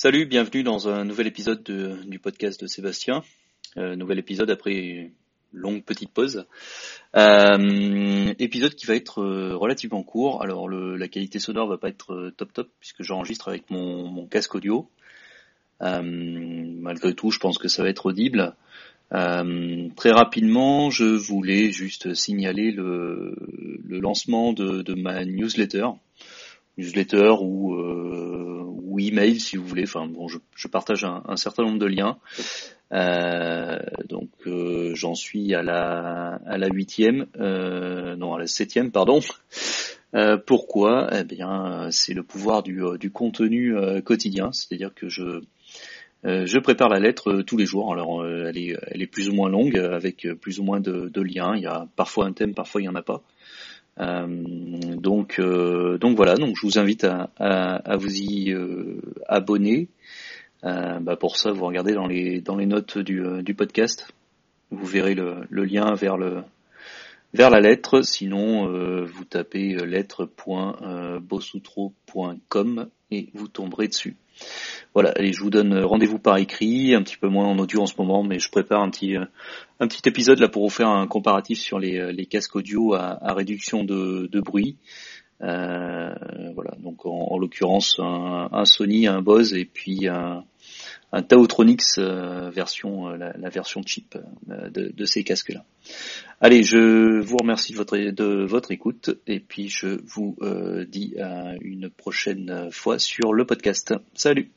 Salut, bienvenue dans un nouvel épisode du podcast de Sébastien. Euh, nouvel épisode après une longue petite pause. Euh, épisode qui va être euh, relativement court. Alors la qualité sonore va pas être euh, top top puisque j'enregistre avec mon, casque audio. Euh, malgré tout, je pense que ça va être audible. très rapidement, je voulais juste signaler le, lancement de, de ma newsletter newsletter ou, euh, ou email si vous voulez. Enfin bon, je, partage un, certain nombre de liens. Euh, donc euh, j'en suis à la à la huitième, euh, non à la septième pardon. Euh, pourquoi? Eh bien, c'est le pouvoir du, euh, du contenu quotidien, c'est-à-dire que je je prépare la lettre tous les jours. Alors, elle est, elle est plus ou moins longue, avec plus ou moins de, de liens. Il y a parfois un thème, parfois il y en a pas. Euh, donc, euh, donc voilà, donc je vous invite à, à, à vous y euh, abonner. Bah pour ça, vous regardez dans les dans les notes du, du podcast, vous verrez le, le lien vers le vers la lettre. Sinon, euh, vous tapez lettre.bossutro.com et vous tomberez dessus. Voilà, allez, je vous donne rendez-vous par écrit, un petit peu moins en audio en ce moment, mais je prépare un petit un épisode là pour vous faire un comparatif sur les, casques audio à, réduction de, bruit. Euh, voilà, donc en, en l'occurrence un, un, Sony, un Bose et puis un, un Taotronix euh, version la, la, version cheap euh, de, ces casques là. Allez, je vous remercie de votre de votre écoute et puis je vous euh, dis à une prochaine fois sur le podcast. Salut.